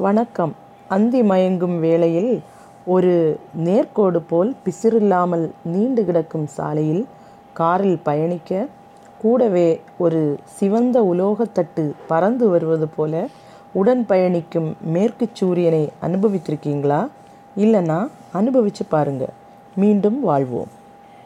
வணக்கம். அந்தி மயங்கும் வேளையில் ஒரு நேர்கோடு போல் பிசிறில்லாமல் நீண்டு கிடக்கும் சாலையில் காரில் பயணிக்க கூடவே ஒரு சிவந்த உலோகத்தட்டு பறந்து வருவது போல உடன் பயணிக்கும் மேற்குச் சூரியனை அனுபவித்திருக்கீங்களா? இல்லைன்னா அனுபவிச்சு பாருங்க. மீண்டும் வாழ்வோம்.